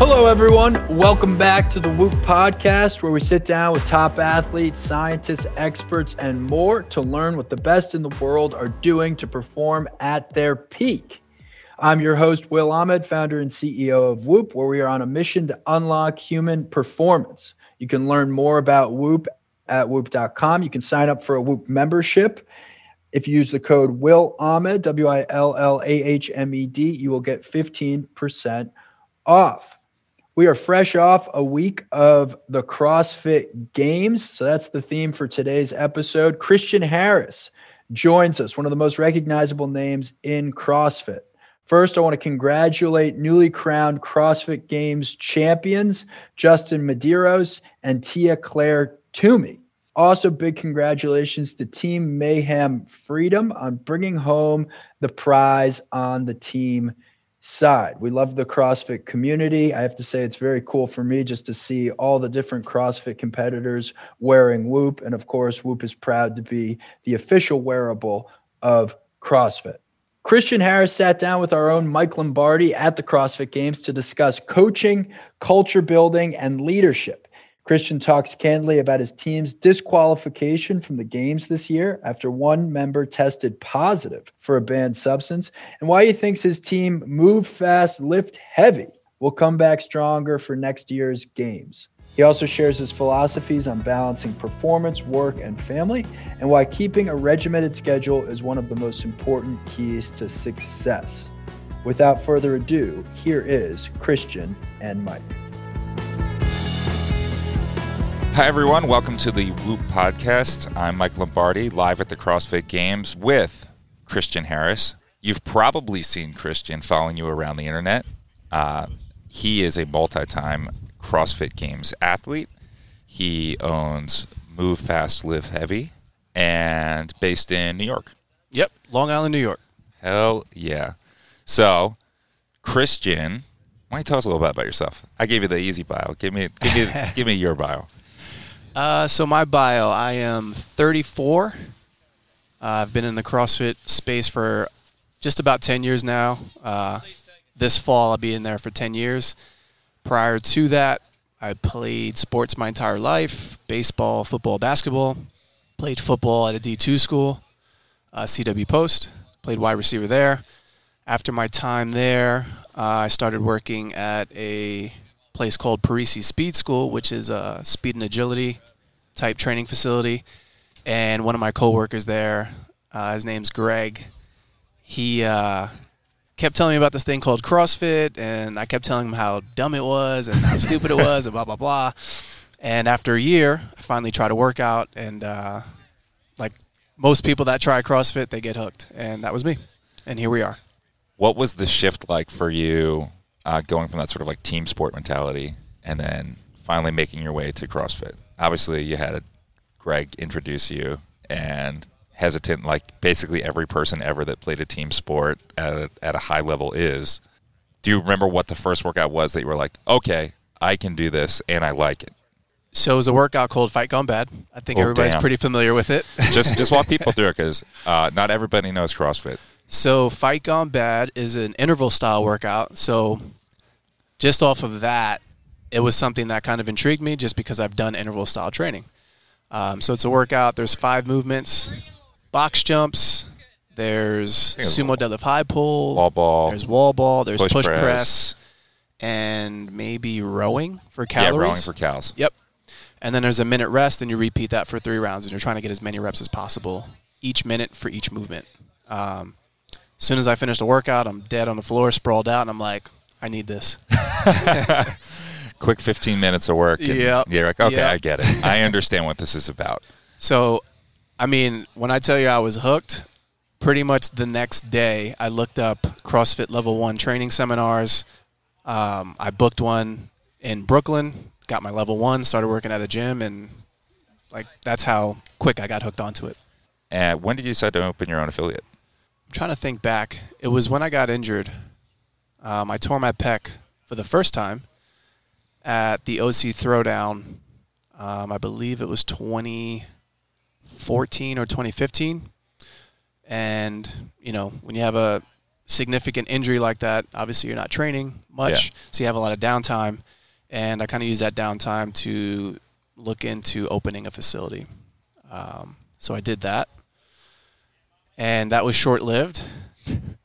Hello, everyone. Welcome back to the Whoop Podcast, where we sit down with top athletes, scientists, experts, and more to learn what the best in the world are doing to perform at their peak. I'm your host, Will Ahmed, founder and CEO of Whoop, where we are on a mission to unlock human performance. You can learn more about Whoop at whoop.com. You can sign up for a Whoop membership. If you use the code Will Ahmed, W I L L A H M E D, you will get 15% off. We are fresh off a week of the CrossFit Games. So that's the theme for today's episode. Christian Harris joins us, one of the most recognizable names in CrossFit. First, I want to congratulate newly crowned CrossFit Games champions Justin Medeiros and Tia Clair Toomey. Also, big congratulations to Team Mayhem Freedom on bringing home the prize on the team side. We love the CrossFit community. I have to say, it's very cool for me just to see all the different CrossFit competitors wearing Whoop. And of course, Whoop is proud to be the official wearable of CrossFit. Christian Harris sat down with our own Mike Lombardi at the CrossFit Games to discuss coaching, culture building, and leadership. Christian talks candidly about his team's disqualification from the games this year after one member tested positive for a banned substance and why he thinks his team move fast, lift heavy will come back stronger for next year's games. He also shares his philosophies on balancing performance, work, and family, and why keeping a regimented schedule is one of the most important keys to success. Without further ado, here is Christian and Mike. Hi, everyone. Welcome to the Whoop Podcast. I'm Mike Lombardi, live at the CrossFit Games with Christian Harris. You've probably seen Christian following you around the internet. Uh, he is a multi time CrossFit Games athlete. He owns Move Fast, Lift Heavy and based in New York. Yep, Long Island, New York. Hell yeah. So, Christian, why don't you tell us a little bit about yourself? I gave you the easy bio. Give me, give me, give me your bio. Uh, so my bio, I am 34. Uh, I've been in the CrossFit space for just about 10 years now. Uh, this fall, I'll be in there for 10 years. Prior to that, I played sports my entire life: baseball, football, basketball. Played football at a D2 school, uh, CW Post. Played wide receiver there. After my time there, uh, I started working at a place called Parisi Speed School, which is a speed and agility type training facility. And one of my coworkers there, uh, his name's Greg. He uh, kept telling me about this thing called CrossFit, and I kept telling him how dumb it was and how stupid it was, and blah blah blah. And after a year, I finally tried to work out, and uh, like most people that try CrossFit, they get hooked, and that was me. And here we are. What was the shift like for you uh, going from that sort of like team sport mentality and then finally making your way to CrossFit? Obviously, you had Greg introduce you and hesitant, like basically every person ever that played a team sport at a, at a high level is. Do you remember what the first workout was that you were like, okay, I can do this and I like it? So it was a workout called Fight Gone Bad. I think Oh, everybody's damn. pretty familiar with it. Just just walk people through it because uh, not everybody knows CrossFit. So Fight Gone Bad is an interval style workout. So just off of that, it was something that kind of intrigued me just because I've done interval style training. Um, so it's a workout. There's five movements: box jumps. There's sumo deadlift high pull. Wall ball. There's wall ball. There's Push push, press. press. and maybe rowing for calories. Yeah, rowing for cows. Yep. And then there's a minute rest, and you repeat that for three rounds, and you're trying to get as many reps as possible each minute for each movement. Um, as soon as I finish the workout, I'm dead on the floor, sprawled out, and I'm like, I need this. Quick 15 minutes of work. Yep. You're like, okay, Yep. I get it. I understand what this is about. So, I mean, when I tell you I was hooked, pretty much the next day I looked up CrossFit Level 1 training seminars. Um, I booked one in Brooklyn, got my Level 1, started working at the gym, and like that's how quick I got hooked onto it. And when did you decide to open your own affiliate? I'm trying to think back. It was when I got injured. Um, I tore my pec for the first time at the OC Throwdown. Um, I believe it was 2014 or 2015. And, you know, when you have a significant injury like that, obviously you're not training much, Yeah. so you have a lot of downtime. And I kind of use that downtime to look into opening a facility. Um, so I did that, and that was short lived.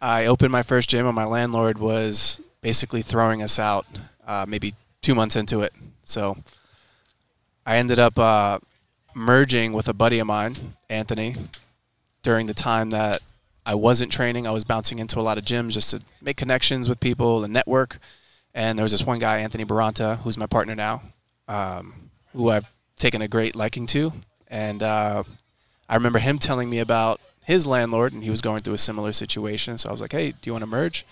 I opened my first gym, and my landlord was basically throwing us out uh, maybe two months into it. So I ended up uh, merging with a buddy of mine, Anthony, during the time that I wasn't training. I was bouncing into a lot of gyms just to make connections with people and network. And there was this one guy, Anthony Baranta, who's my partner now, um, who I've taken a great liking to. And uh, I remember him telling me about his landlord, and he was going through a similar situation. So I was like, hey, do you want to merge?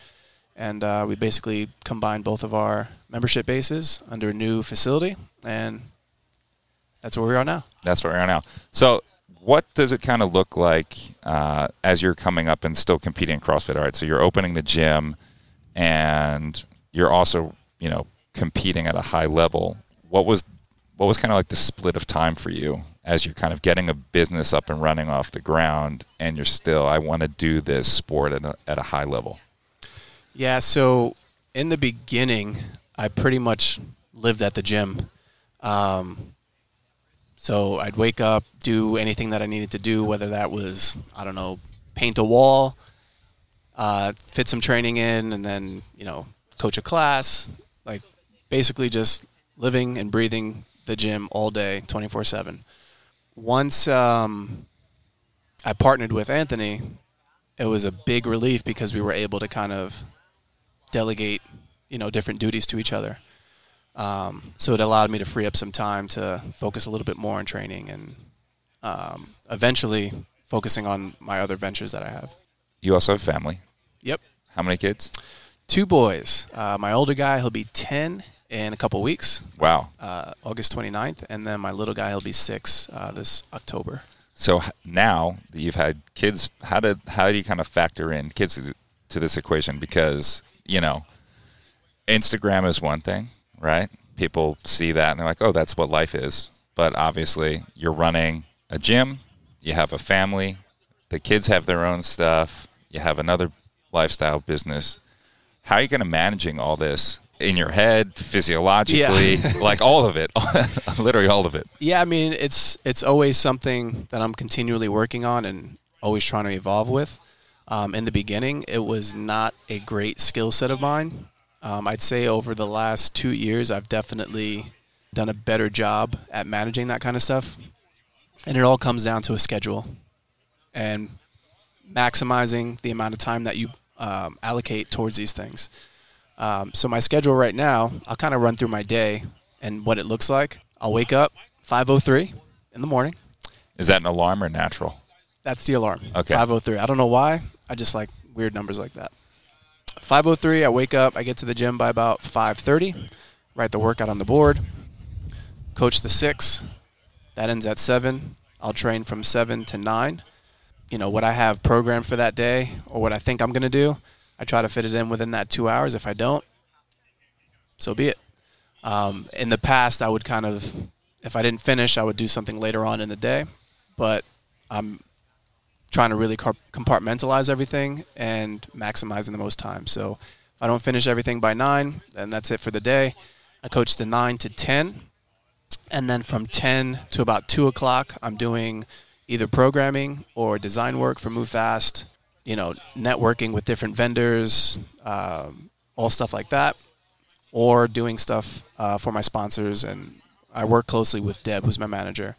And uh, we basically combined both of our membership bases under a new facility, and that's where we are now. That's where we are now. So, what does it kind of look like uh, as you're coming up and still competing in CrossFit? All right, so you're opening the gym, and you're also, you know, competing at a high level. What was what was kind of like the split of time for you as you're kind of getting a business up and running off the ground, and you're still, I want to do this sport at a, at a high level. Yeah, so in the beginning, I pretty much lived at the gym. Um, so I'd wake up, do anything that I needed to do, whether that was, I don't know, paint a wall, uh, fit some training in, and then, you know, coach a class. Like basically just living and breathing the gym all day, 24 7. Once um, I partnered with Anthony, it was a big relief because we were able to kind of delegate, you know, different duties to each other. Um, so it allowed me to free up some time to focus a little bit more on training and um, eventually focusing on my other ventures that I have. You also have family. Yep. How many kids? Two boys. Uh, my older guy, he'll be 10 in a couple weeks, Wow. uh, August 29th. And then my little guy, he'll be six uh, this October. So now that you've had kids, how did how do you kind of factor in kids to- to this equation? Because you know, Instagram is one thing, right? People see that and they're like, "Oh, that's what life is." But obviously, you're running a gym, you have a family, the kids have their own stuff, you have another lifestyle business. How are you going to managing all this in your head, physiologically, like all of it, literally all of it? Yeah, I mean, it's it's always something that I'm continually working on and always trying to evolve with. Um, in the beginning, it was not a great skill set of mine. Um, I'd say over the last two years, I've definitely done a better job at managing that kind of stuff. And it all comes down to a schedule and maximizing the amount of time that you um, allocate towards these things. Um, so my schedule right now, I'll kind of run through my day and what it looks like. I'll wake up 5:03 in the morning. Is that an alarm or natural? That's the alarm. Okay. 5:03. I don't know why. I just like weird numbers like that. 5:03. I wake up. I get to the gym by about 5:30. Write the workout on the board. Coach the six. That ends at seven. I'll train from seven to nine. You know what I have programmed for that day, or what I think I'm going to do. I try to fit it in within that two hours. If I don't, so be it. Um, in the past, I would kind of, if I didn't finish, I would do something later on in the day. But I'm trying to really compartmentalize everything and maximizing the most time. So if I don't finish everything by nine, then that's it for the day. I coach the nine to ten, and then from ten to about two o'clock, I'm doing either programming or design work for Move Fast. You know, networking with different vendors, um, all stuff like that, or doing stuff uh, for my sponsors. And I work closely with Deb, who's my manager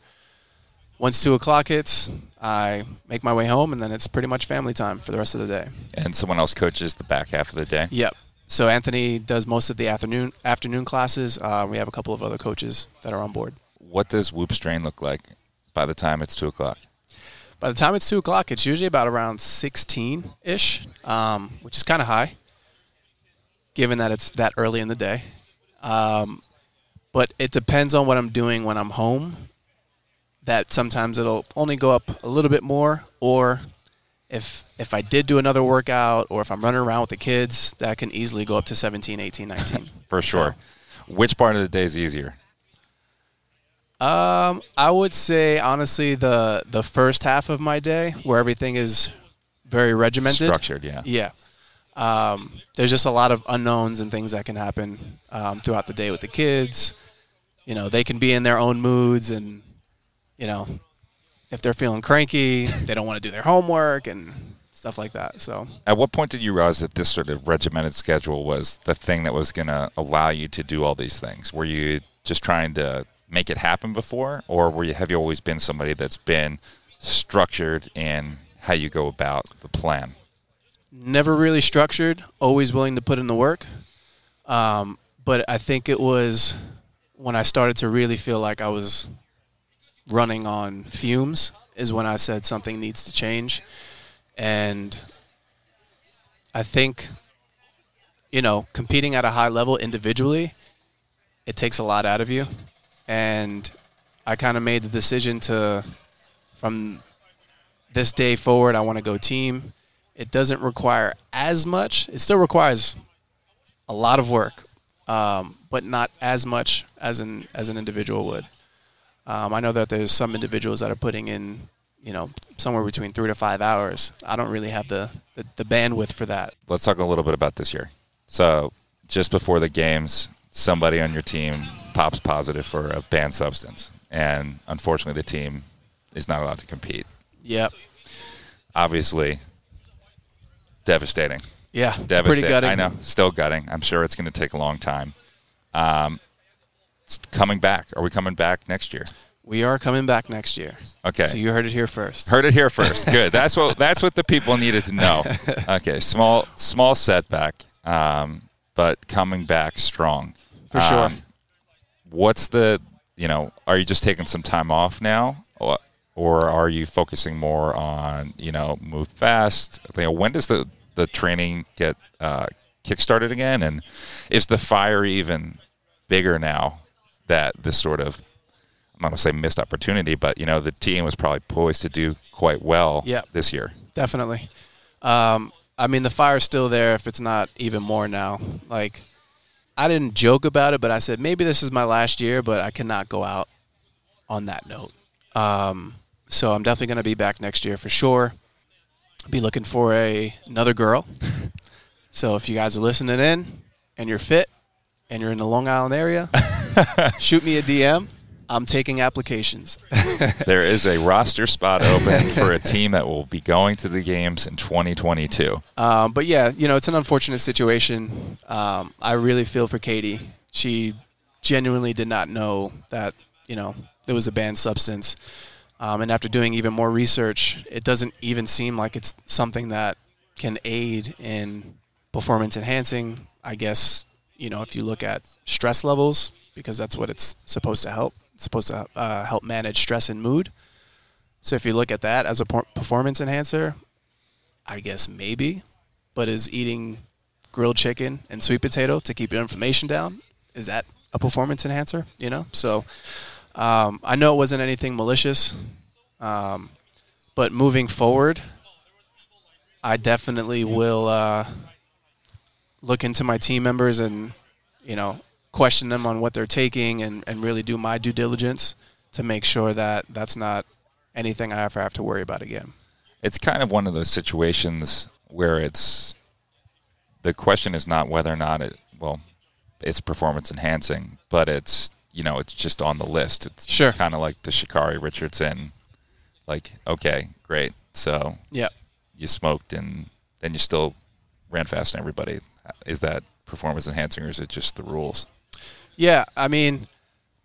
once two o'clock hits, I make my way home, and then it's pretty much family time for the rest of the day. And someone else coaches the back half of the day. Yep. So Anthony does most of the afternoon afternoon classes. Uh, we have a couple of other coaches that are on board. What does Whoop Strain look like by the time it's two o'clock? By the time it's two o'clock, it's usually about around sixteen ish, um, which is kind of high, given that it's that early in the day. Um, but it depends on what I'm doing when I'm home. That sometimes it'll only go up a little bit more, or if if I did do another workout, or if I'm running around with the kids, that can easily go up to 17, 18, 19. For sure. Which part of the day is easier? Um, I would say honestly the the first half of my day where everything is very regimented. Structured, yeah. Yeah. Um, there's just a lot of unknowns and things that can happen um, throughout the day with the kids. You know, they can be in their own moods, and you know, if they're feeling cranky, they don't want to do their homework and stuff like that. So, At what point did you realize that this sort of regimented schedule was the thing that was going to allow you to do all these things? Were you just trying to make it happen before, or were you have you always been somebody that's been structured in how you go about the plan? never really structured, always willing to put in the work. Um, but I think it was when I started to really feel like I was running on fumes is when I said something needs to change. And I think, you know, competing at a high level individually, it takes a lot out of you. And I kind of made the decision to, from this day forward, I want to go team. It doesn't require as much. It still requires a lot of work, um, but not as much as an as an individual would. Um, I know that there's some individuals that are putting in, you know, somewhere between three to five hours. I don't really have the, the, the bandwidth for that. Let's talk a little bit about this year. So, just before the games, somebody on your team pops positive for a banned substance, and unfortunately, the team is not allowed to compete. Yep. Obviously, devastating. Yeah. It's pretty Devastating. gutting. I know. Still gutting. I'm sure it's going to take a long time. Um, it's coming back. Are we coming back next year? We are coming back next year. Okay. So you heard it here first. Heard it here first. Good. That's what that's what the people needed to know. Okay. Small small setback, um, but coming back strong. For sure. Um, what's the you know? Are you just taking some time off now, or, or are you focusing more on you know move fast? You know, when does the the training get uh, kickstarted again, and is the fire even bigger now that this sort of I'm not to say missed opportunity, but you know the team was probably poised to do quite well Yeah. this year. Definitely. Um, I mean, the fire's still there if it's not even more now. Like, I didn't joke about it, but I said maybe this is my last year, but I cannot go out on that note. Um, so I'm definitely going to be back next year for sure. Be looking for a another girl. so if you guys are listening in and you're fit and you're in the Long Island area, shoot me a DM. I'm taking applications. there is a roster spot open for a team that will be going to the games in 2022. Um, but yeah, you know, it's an unfortunate situation. Um, I really feel for Katie. She genuinely did not know that, you know, there was a banned substance. Um, and after doing even more research, it doesn't even seem like it's something that can aid in performance enhancing. I guess, you know, if you look at stress levels, because that's what it's supposed to help. Supposed to uh, help manage stress and mood. So if you look at that as a performance enhancer, I guess maybe. But is eating grilled chicken and sweet potato to keep your inflammation down is that a performance enhancer? You know, so um, I know it wasn't anything malicious, um, but moving forward, I definitely will uh, look into my team members and you know question them on what they're taking and, and really do my due diligence to make sure that that's not anything I ever have to worry about again. It's kind of one of those situations where it's the question is not whether or not it well it's performance enhancing, but it's you know it's just on the list. It's Sure. kind of like the Sha'Carri Richardson. Like okay, great. So Yeah. you smoked and then you still ran fast than everybody. Is that performance enhancing or is it just the rules? Yeah, I mean,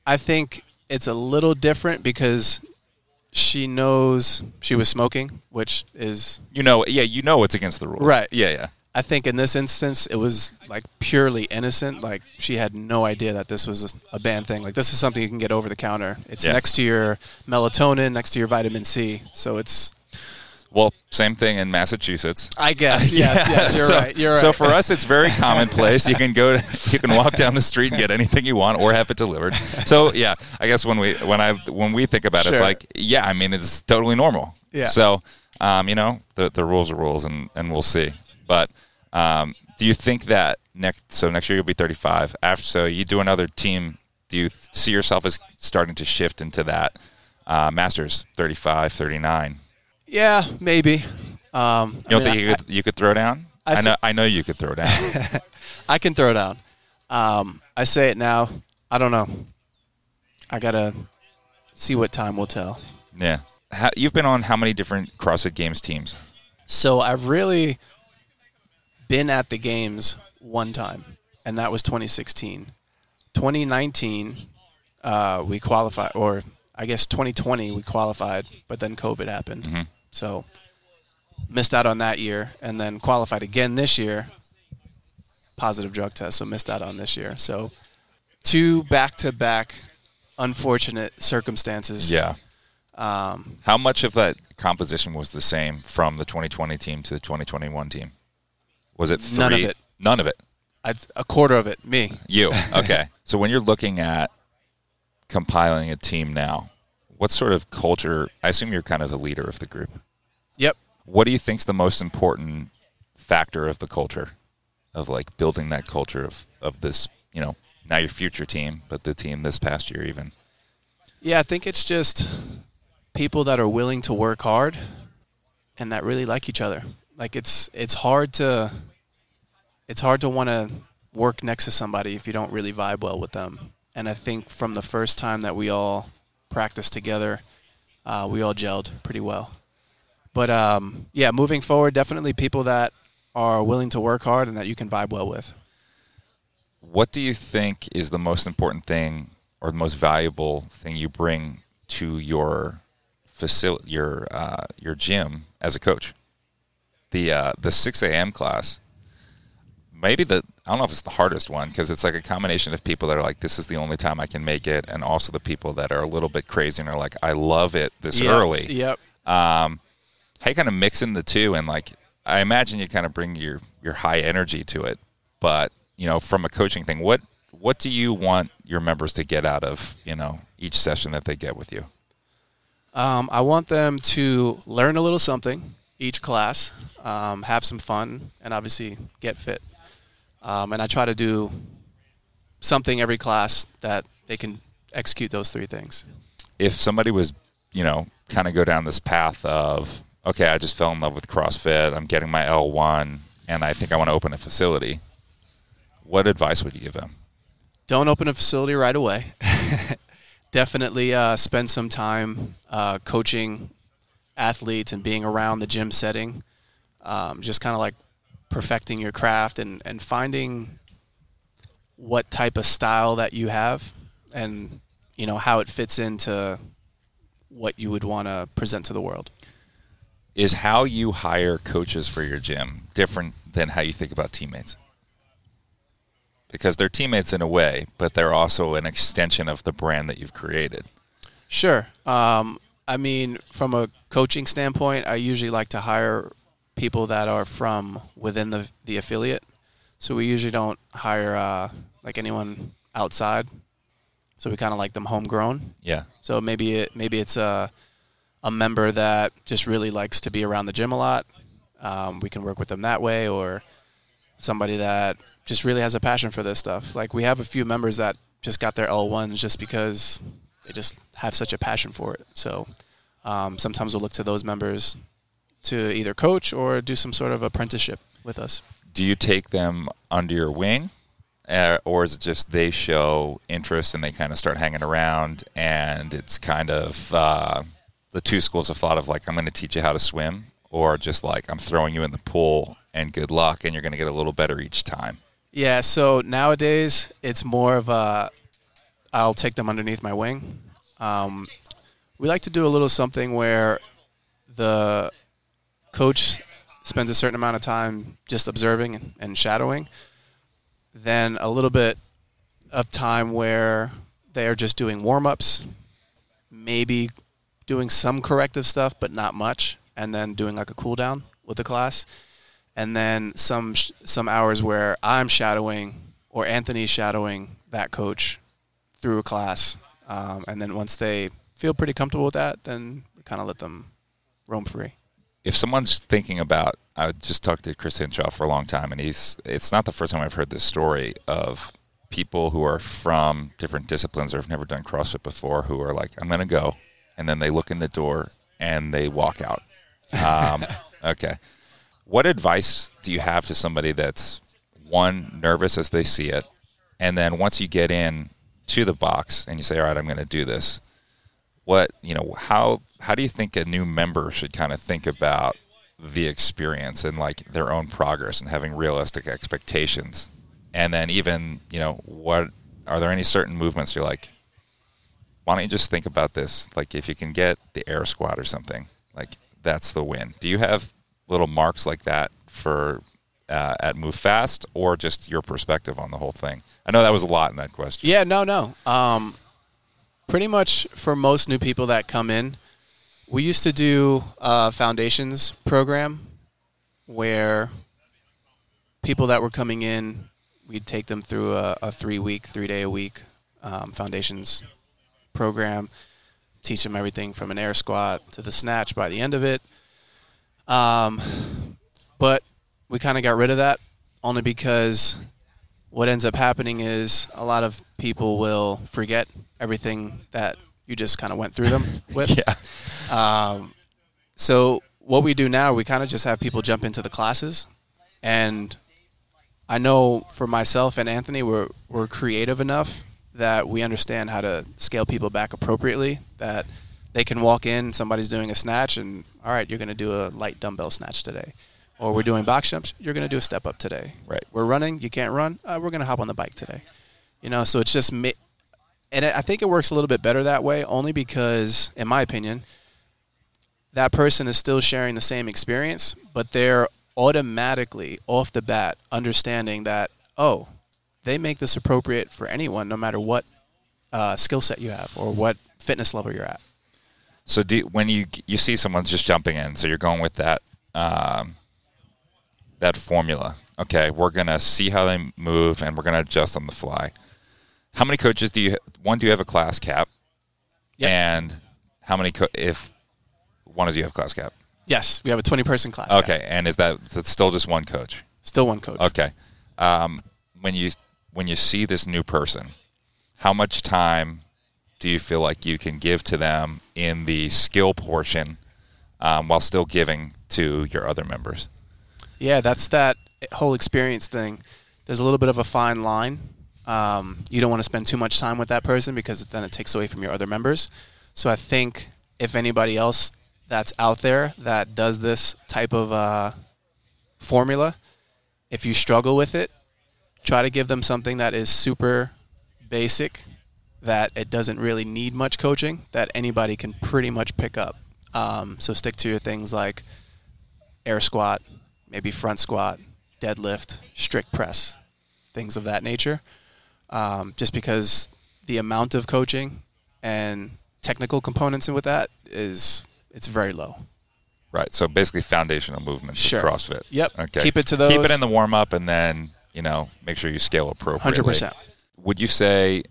I think it's a little different because she knows she was smoking, which is You know, yeah, you know it's against the rules. Right. Yeah, yeah. I think in this instance it was like purely innocent. Like she had no idea that this was a, banned thing. Like this is something you can get over the counter. It's Yeah. next to your melatonin, next to your vitamin C. So it's Well, same thing in Massachusetts. I guess yes, yes, you're so, right. You're right. So for us, it's very commonplace. You can go, to, you can walk down the street and get anything you want, or have it delivered. So yeah, I guess when we when I when we think about it, it's like yeah, I mean it's totally normal. Yeah. So um, you know the the rules are rules, and and we'll see. But um, do you think that next so next year you'll be 35? After so you do another team, do you see yourself as starting to shift into that uh, Masters 35, 39? Yeah, maybe. Um, You don't I mean, think you I- could you could throw down? I I, know I know you could throw down. I can throw down. Um, I say it now. I don't know. I gotta see what time will tell. yeah. How, you've been on how many different CrossFit Games teams? So I've really been at the games one time, and that was 2016. 2019, uh, we qualified, or I guess 2020 we qualified, but then COVID happened. Mhm. So missed out on that year, and then qualified again this year. Positive drug test, so missed out on this year. So two back-to-back unfortunate circumstances. Yeah. Um, How much of that composition was the same from the 2020 team to the 2021 team? Was it three? None of it. None of it. I'd, a quarter of it, me. You. Okay. so when you're looking at compiling a team now, what sort of culture? I assume you're kind of the leader of the group. Yep. What do you think's the most important factor of the culture, of like building that culture of of this? You know, now your future team, but the team this past year even. Yeah, I think it's just people that are willing to work hard and that really like each other. Like it's it's hard to it's hard to want to work next to somebody if you don't really vibe well with them. And I think from the first time that we all practiced together, uh, we all gelled pretty well. But um, yeah, moving forward, definitely people that are willing to work hard and that you can vibe well with. What do you think is the most important thing or the most valuable thing you bring to your facility, your uh, your gym as a coach? The uh, the six a.m. class, maybe the I don't know if it's the hardest one because it's like a combination of people that are like, this is the only time I can make it, and also the people that are a little bit crazy and are like, I love it this Yep, early. Yep. Um, how you kind of mixing the two and like I imagine you kind of bring your your high energy to it, but you know from a coaching thing, what what do you want your members to get out of you know each session that they get with you? Um, I want them to learn a little something each class, um, have some fun, and obviously get fit. Um, and I try to do something every class that they can execute those three things. If somebody was you know kind of go down this path of okay, I just fell in love with CrossFit, I'm getting my L one, and I think I want to open a facility. What advice would you give them? Don't open a facility right away. Definitely uh, spend some time uh, coaching athletes and being around the gym setting. Um, just kind of like perfecting your craft and, and finding what type of style that you have and you know how it fits into what you would want to present to the world. Is how you hire coaches for your gym different than how you think about teammates? Because they're teammates in a way, but they're also an extension of the brand that you've created. Sure. Um, I mean, from a coaching standpoint, I usually like to hire people that are from within the, the affiliate. So we usually don't hire uh, like anyone outside. So we kind of like them homegrown. Yeah. So maybe it maybe it's a a member that just really likes to be around the gym a lot. Um, we can work with them that way, or somebody that just really has a passion for this stuff. Like we have a few members that just got their L1s just because they just have such a passion for it. So um, sometimes we'll look to those members to either coach or do some sort of apprenticeship with us. Do you take them under your wing? Uh, or is it just they show interest and they kind of start hanging around and it's kind of uh, the two schools of thought of like I'm going to teach you how to swim or just like I'm throwing you in the pool and good luck and you're going to get a little better each time. Yeah, so nowadays it's more of a I'll take them underneath my wing. Um, we like to do a little something where the coach spends a certain amount of time just observing and, shadowing, then a little bit of time where they are just doing warm ups, maybe doing some corrective stuff, but not much, and then doing like a cool down with the class and then some some hours where I'm shadowing or Anthony's shadowing that coach through a class, um, and then once they feel pretty comfortable with that, then kind of let them roam free. If someone's thinking about I just talked to Chris Hinshaw for a long time and he's it's not the first time I've heard this story of people who are from different disciplines or have never done CrossFit before who are like, I'm gonna go and then they look in the door and they walk out. Um, Okay. What advice do you have to somebody that's one nervous as they see it, and then once you get in to the box and you say, "All right, I'm going to do this," what you know how how do you think a new member should kind of think about the experience and like their own progress and having realistic expectations, and then even you know what are there any certain movements you're like, why don't you just think about this? Like if you can get the air squat or something, like that's the win. Do you have little marks like that for uh, at Move Fast, or just your perspective on the whole thing? I know that was a lot in that question. Yeah, no, no. Um, pretty much for most new people that come in, we used to do a foundations program where people that were coming in, we'd take them through a, a three week, three day a week um, foundations program, teach them everything from an air squat to the snatch by the end of it. Um, but we kind of got rid of that only because what ends up happening is a lot of people will forget everything that you just kind of went through them with. Yeah. Um, so what we do now, we kind of just have people jump into the classes, and I know for myself and Anthony, we're we're creative enough that we understand how to scale people back appropriately. That they can walk in, somebody's doing a snatch, and all right, you're going to do a light dumbbell snatch today, or we're doing box jumps, you're going to do a step up today. Right. We're running, you can't run, uh, we're going to hop on the bike today. You know, so it's just ma- and I think it works a little bit better that way, only because, in my opinion, that person is still sharing the same experience, but they're automatically off the bat understanding that oh, they make this appropriate for anyone, no matter what uh, skill set you have or what fitness level you're at. So do, when you you see someone's just jumping in, so you're going with that um, that formula. Okay, we're gonna see how they move, and we're gonna adjust on the fly. How many coaches do you? One, do you have a class cap? Yep. And how many? Co- if one of you have class cap? Yes, we have a 20 person class. Okay, and is that that's still just one coach? Still one coach. Okay. Um, when you when you see this new person, how much time do you feel like you can give to them in the skill portion um, while still giving to your other members? Yeah, that's that whole experience thing. There's a little bit of a fine line. Um, you don't want to spend too much time with that person because then it takes away from your other members. So I think if anybody else that's out there that does this type of uh, formula, if you struggle with it, try to give them something that is super basic, that it doesn't really need much coaching, that anybody can pretty much pick up. Um, so stick to your things like air squat, maybe front squat, deadlift, strict press, things of that nature. Um, just because the amount of coaching and technical components with that is it's very low. Right. So basically, foundational movements Sure. of CrossFit. Yep. Okay. Keep it to those. Keep it in the warm up, and then you know make sure you scale appropriately. 100%. Would you say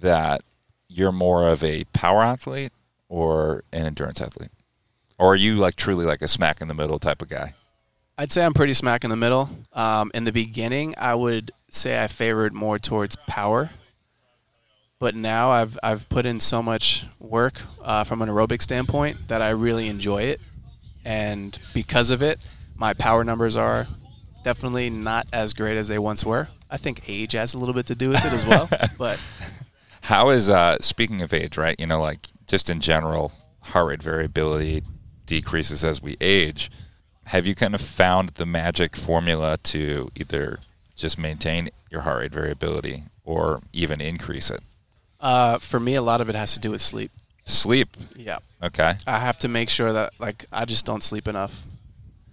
that you're more of a power athlete or an endurance athlete, or are you like truly like a smack in the middle type of guy? I'd say I'm pretty smack in the middle. Um, in the beginning, I would say I favored more towards power, but now I've I've put in so much work uh, from an aerobic standpoint that I really enjoy it, and because of it, my power numbers are definitely not as great as they once were. I think age has a little bit to do with it as well, but How is uh speaking of age, right? You know, like just in general, heart rate variability decreases as we age. Have you kind of found the magic formula to either just maintain your heart rate variability or even increase it? Uh, for me, a lot of it has to do with sleep. Sleep. Yeah, Okay. I have to make sure that like I just don't sleep enough.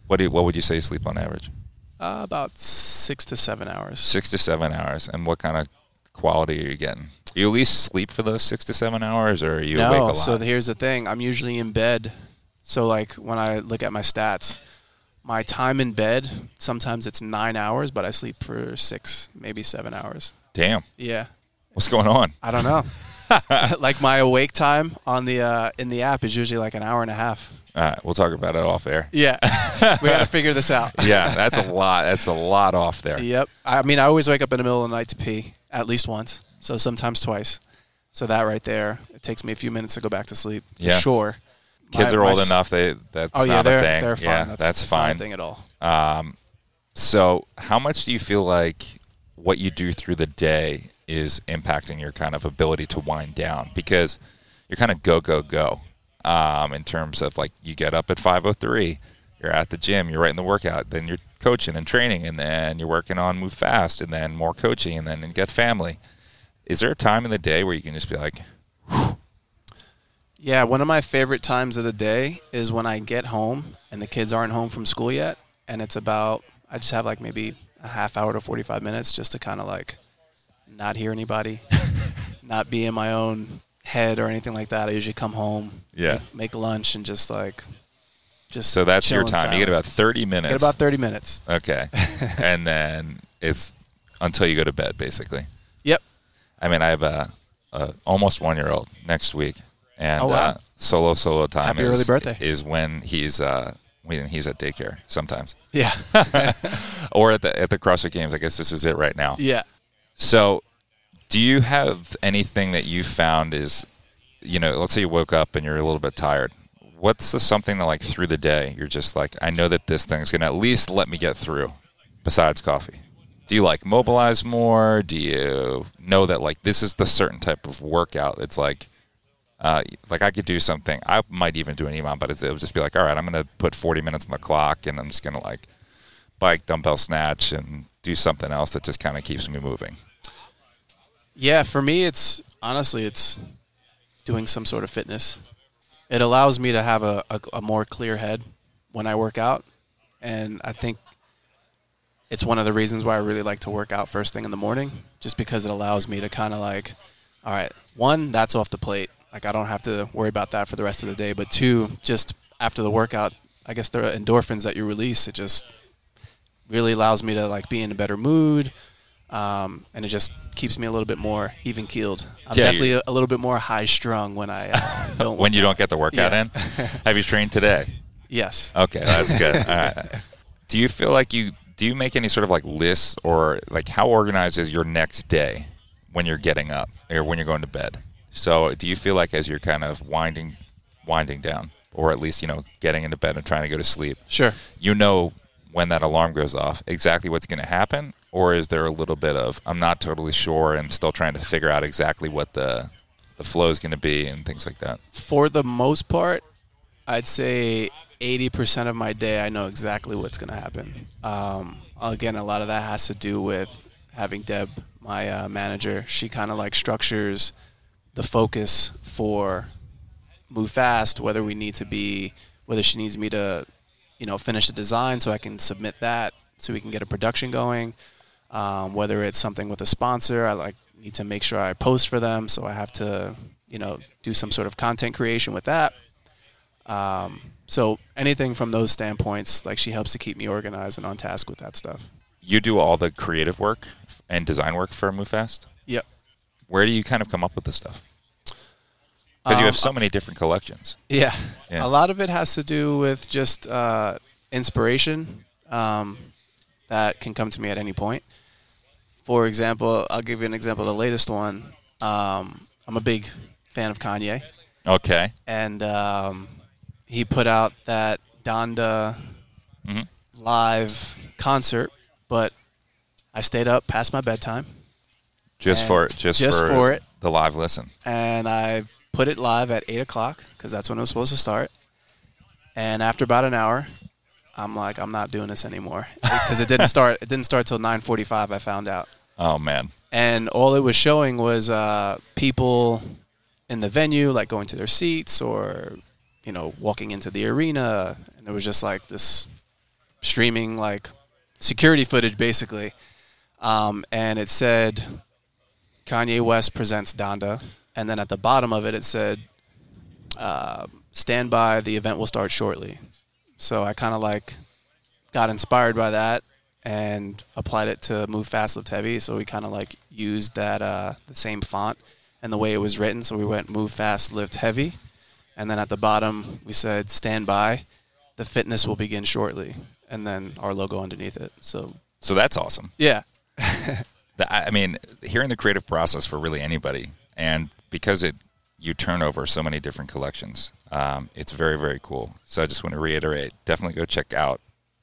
What do you, what would you say you sleep on average? Uh, about six to seven hours. Six to seven hours. And what kind of quality are you getting? You at least sleep for those six to seven hours, or are you awake a no, lot? so here's the thing. I'm usually in bed. So like when I look at my stats, my time in bed sometimes it's nine hours, but I sleep for six, maybe seven hours. Damn. Yeah, What's going on? I don't know. like my awake time on the uh, in the app is usually like an hour and a half. All right, we'll talk about it off air. Yeah, we got to figure this out. Yeah, that's a lot. That's a lot off there. Yep. I mean, I always wake up in the middle of the night to pee at least once. So sometimes twice. So that right there, it takes me a few minutes to go back to sleep. for Yeah. Sure. Kids My- are old enough. They that's Oh yeah, not they're a thing. they're fine. Yeah, that's, that's, a fine. thing at all. Um, so, how much do you feel like what you do through the day is impacting your kind of ability to wind down? Because you're kind of go go go um, in terms of like you get up at 5:03, you're at the gym, you're right in the workout, then you're coaching and training, and then you're working on move fast, and then more coaching, and then get family. Is there a time in the day where you can just be like, Yeah, one of my favorite times of the day is when I get home and the kids aren't home from school yet, and it's about I just have like maybe a half hour to forty five minutes just to kind of like not hear anybody, not be in my own head or anything like that. I usually come home, Yeah. make, make lunch, and just like just so that's your time? You get about 30 minutes. get about thirty minutes. Okay. and then it's until you go to bed, basically. Yep. I mean, I have a, a almost one year old next week, and Oh, wow. uh, solo solo time Happy is, early birthday. is when he's uh, when he's at daycare sometimes, Yeah. or at the at the CrossFit Games. I guess this is it right now. yeah. So, do you have anything that you found is, you know, let's say you woke up and you're a little bit tired. What's the something that like through the day you're just like, I know that this thing's gonna at least let me get through, besides coffee. Do you like mobilize more? Do you know that like this is the certain type of workout? It's like, uh, like I could do something. I might even do an EMOM, but it'll just be like, all right, I'm gonna put 40 minutes on the clock, and I'm just gonna like bike dumbbell snatch and do something else that just kind of keeps me moving. Yeah, for me, it's honestly, it's doing some sort of fitness. It allows me to have a, a, a more clear head when I work out, and I think it's one of the reasons why I really like to work out first thing in the morning, just because it allows me to kind of like, all right, one, that's off the plate. Like I don't have to worry about that for the rest of the day. But two, just after the workout, I guess the endorphins that you release, it just really allows me to like be in a better mood, um, and it just keeps me a little bit more even keeled. I'm Yeah, definitely a, a little bit more high strung when I uh, don't. when you out. don't get the workout Yeah. in. Have you trained today? Yes. Okay, that's good. All right. Do you feel like you do you make any sort of like lists or like how organized is your next day when you're getting up or when you're going to bed? So do you feel like as you're kind of winding winding down or at least, you know, getting into bed and trying to go to sleep, Sure. you know when that alarm goes off exactly what's going to happen or is there a little bit of I'm not totally sure and still trying to figure out exactly what the the flow is going to be and things like that? For the most part, I'd say 80% of my day, I know exactly what's going to happen. Um, again, a lot of that has to do with having Deb, my uh, manager. She kind of like structures the focus for move fast, whether we need to be, whether she needs me to, you know, finish the design so I can submit that so we can get a production going. Um, whether it's something with a sponsor, I like need to make sure I post for them, so I have to, you know, do some sort of content creation with that. Um, so anything from those standpoints, like she helps to keep me organized and on task with that stuff. You do all the creative work and design work for MoveFast? Yep. Where do you kind of come up with this stuff? Because you Um, have so many different collections. Yeah. Yeah. A lot of it has to do with just uh, inspiration um, that can come to me at any point. For example, I'll give you an example. The latest one, um, I'm a big fan of Kanye, Okay. and um, he put out that Donda Mhm. live concert, but I stayed up past my bedtime Just for just, just for, for it. the live listen. and I put it live at eight o'clock because that's when it was supposed to start. And after about an hour, I'm like, I'm not doing this anymore because it didn't start. It didn't start till 9:45. I found out, Oh man. and all it was showing was uh, people in the venue, like going to their seats or you know walking into the arena, and it was just like this streaming like security footage basically. Um, and it said Kanye West presents Donda, and then at the bottom of it, it said, uh, "Stand by, the event will start shortly." So I kind of like got inspired by that and applied it to Move Fast, Lift Heavy. So we kind of like used that uh, the same font and the way it was written. So we went Move Fast, Lift Heavy, and then at the bottom we said, "Stand by, the fitness will begin shortly," and then our logo underneath it. So So that's awesome. yeah, I I mean, hearing the creative process for really anybody, and because it you turn over so many different collections. Um, it's very very cool. So I just want to reiterate, definitely go check out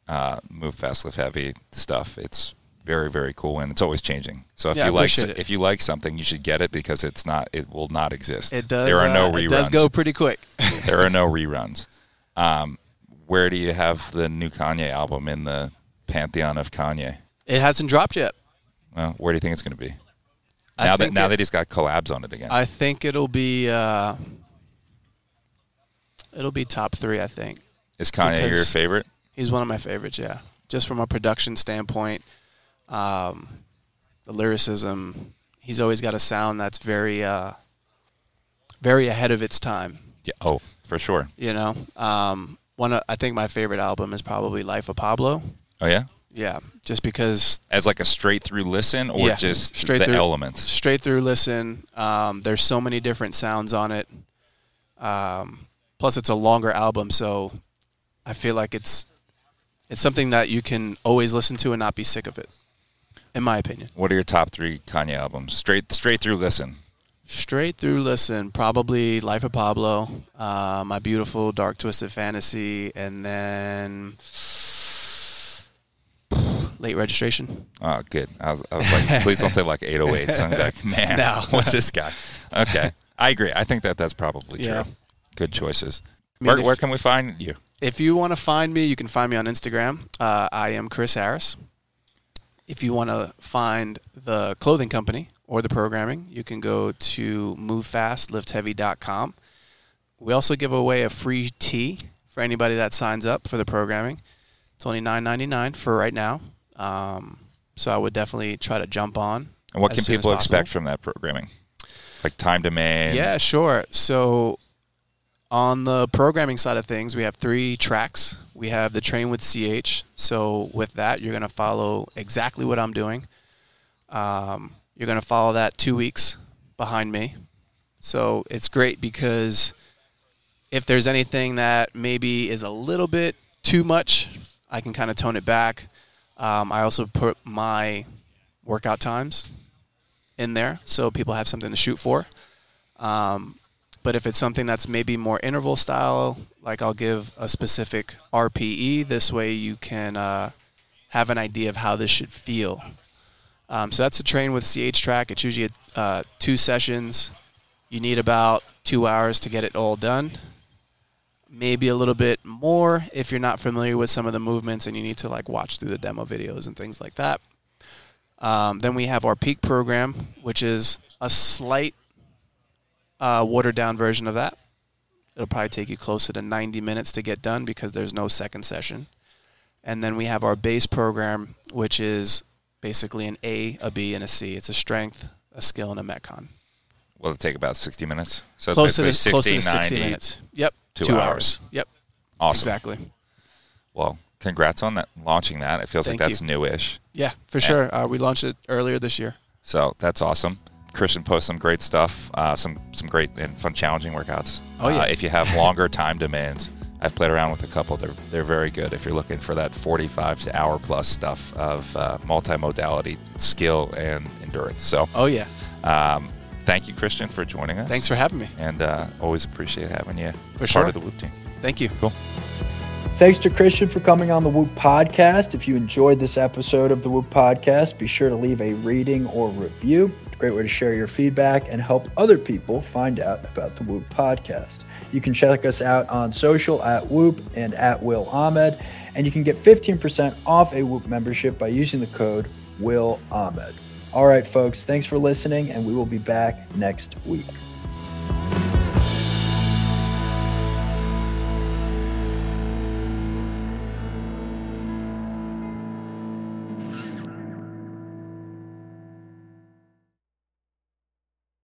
uh, Move Fast Lift Heavy stuff. It's very very cool and it's always changing. So if Yeah, you like it. if you like something, you should get it because it's not it will not exist. It does. There are no uh, reruns. It does go pretty quick. there are no reruns. Um, where do you have the new Kanye album in the pantheon of Kanye? it hasn't dropped yet. Well, where do you think it's going to be? I Now that now it- that he's got collabs on it again. I think it'll be uh, it'll be top three. I think Is Kanye your favorite? he's one of my favorites. Yeah, just from a production standpoint, um, the lyricism. He's always got a sound that's very uh, very ahead of its time. Yeah. Oh, for sure. You know, um, one of, I think my favorite album is probably Life of Pablo. Oh yeah. Yeah, just because As like a straight through listen, or Yeah, just straight the through. elements. straight through listen. Um, there's so many different sounds on it. Um, plus, it's a longer album, so I feel like it's it's something that you can always listen to and not be sick of it. In my opinion, What are your top three Kanye albums? Straight straight through listen. straight through listen, probably Life of Pablo, uh, My Beautiful Dark Twisted Fantasy, and then Late Registration. Oh, good. I was, I was like, please don't say like 808s. I'm like, man, No. what's this guy? Okay, I agree. I think that that's probably true. Good choices. I mean, where, if- where can we find you? If you want to find me, you can find me on Instagram. Uh, I am Chris Harris. If you want to find the clothing company or the programming, you can go to movefastliftheavy.com. We also give away a free tee for anybody that signs up for the programming. It's only nine ninety nine for right now. Um, so I would definitely try to jump on. And what can people expect from that programming? Like time demand? Yeah, sure. So on the programming side of things, we have three tracks. We have the train with CH. So with that, you're going to follow exactly what I'm doing. Um, you're going to follow that two weeks behind me. So it's great because if there's anything that maybe is a little bit too much, I can kind of tone it back. Um, I also put my workout times in there so people have something to shoot for. Um, but if it's something that's maybe more interval style, like I'll give a specific RPE. This way you can uh, have an idea of how this should feel. Um, so that's the train with CH track. It's usually uh, two sessions. You need about two hours to get it all done. Maybe a little bit more if you're not familiar with some of the movements and you need to like watch through the demo videos and things like that. Um, then we have our peak program, which is a slight uh, watered down version of that. It'll probably take you closer to 90 minutes to get done because there's no second session. And then we have our base program, which is basically an A, a B, and a C. It's a strength, a skill, and a metcon. Will it take about 60 minutes? So it's Closer to, basically closer 60, to 60 minutes. Yep. two hours. Yep. Awesome. Exactly. Well, congrats on that launching that. It feels Thank like that's you. newish. Yeah, for sure. Uh, we launched it earlier this year. So that's awesome. Christian posts some great stuff, uh, some some great and fun challenging workouts. Oh, yeah. Uh, if you have longer time demands, I've played around with a couple. They're they're very good. If you're looking for that 45 to hour plus stuff of uh, multimodality skill and endurance. So Oh, yeah. um, thank you, Christian, for joining us. Thanks for having me. and uh, always appreciate having you For part sure. of the Whoop team. Thank you. Cool. Thanks to Christian for coming on the Whoop Podcast. If you enjoyed this episode of the Whoop Podcast, be sure to leave a rating or review. It's a great way to share your feedback and help other people find out about the Whoop Podcast. You can check us out on social at Whoop and at Will Ahmed, and you can get 15% off a Whoop membership by using the code Will Ahmed. All right, folks, thanks for listening, and we will be back next week.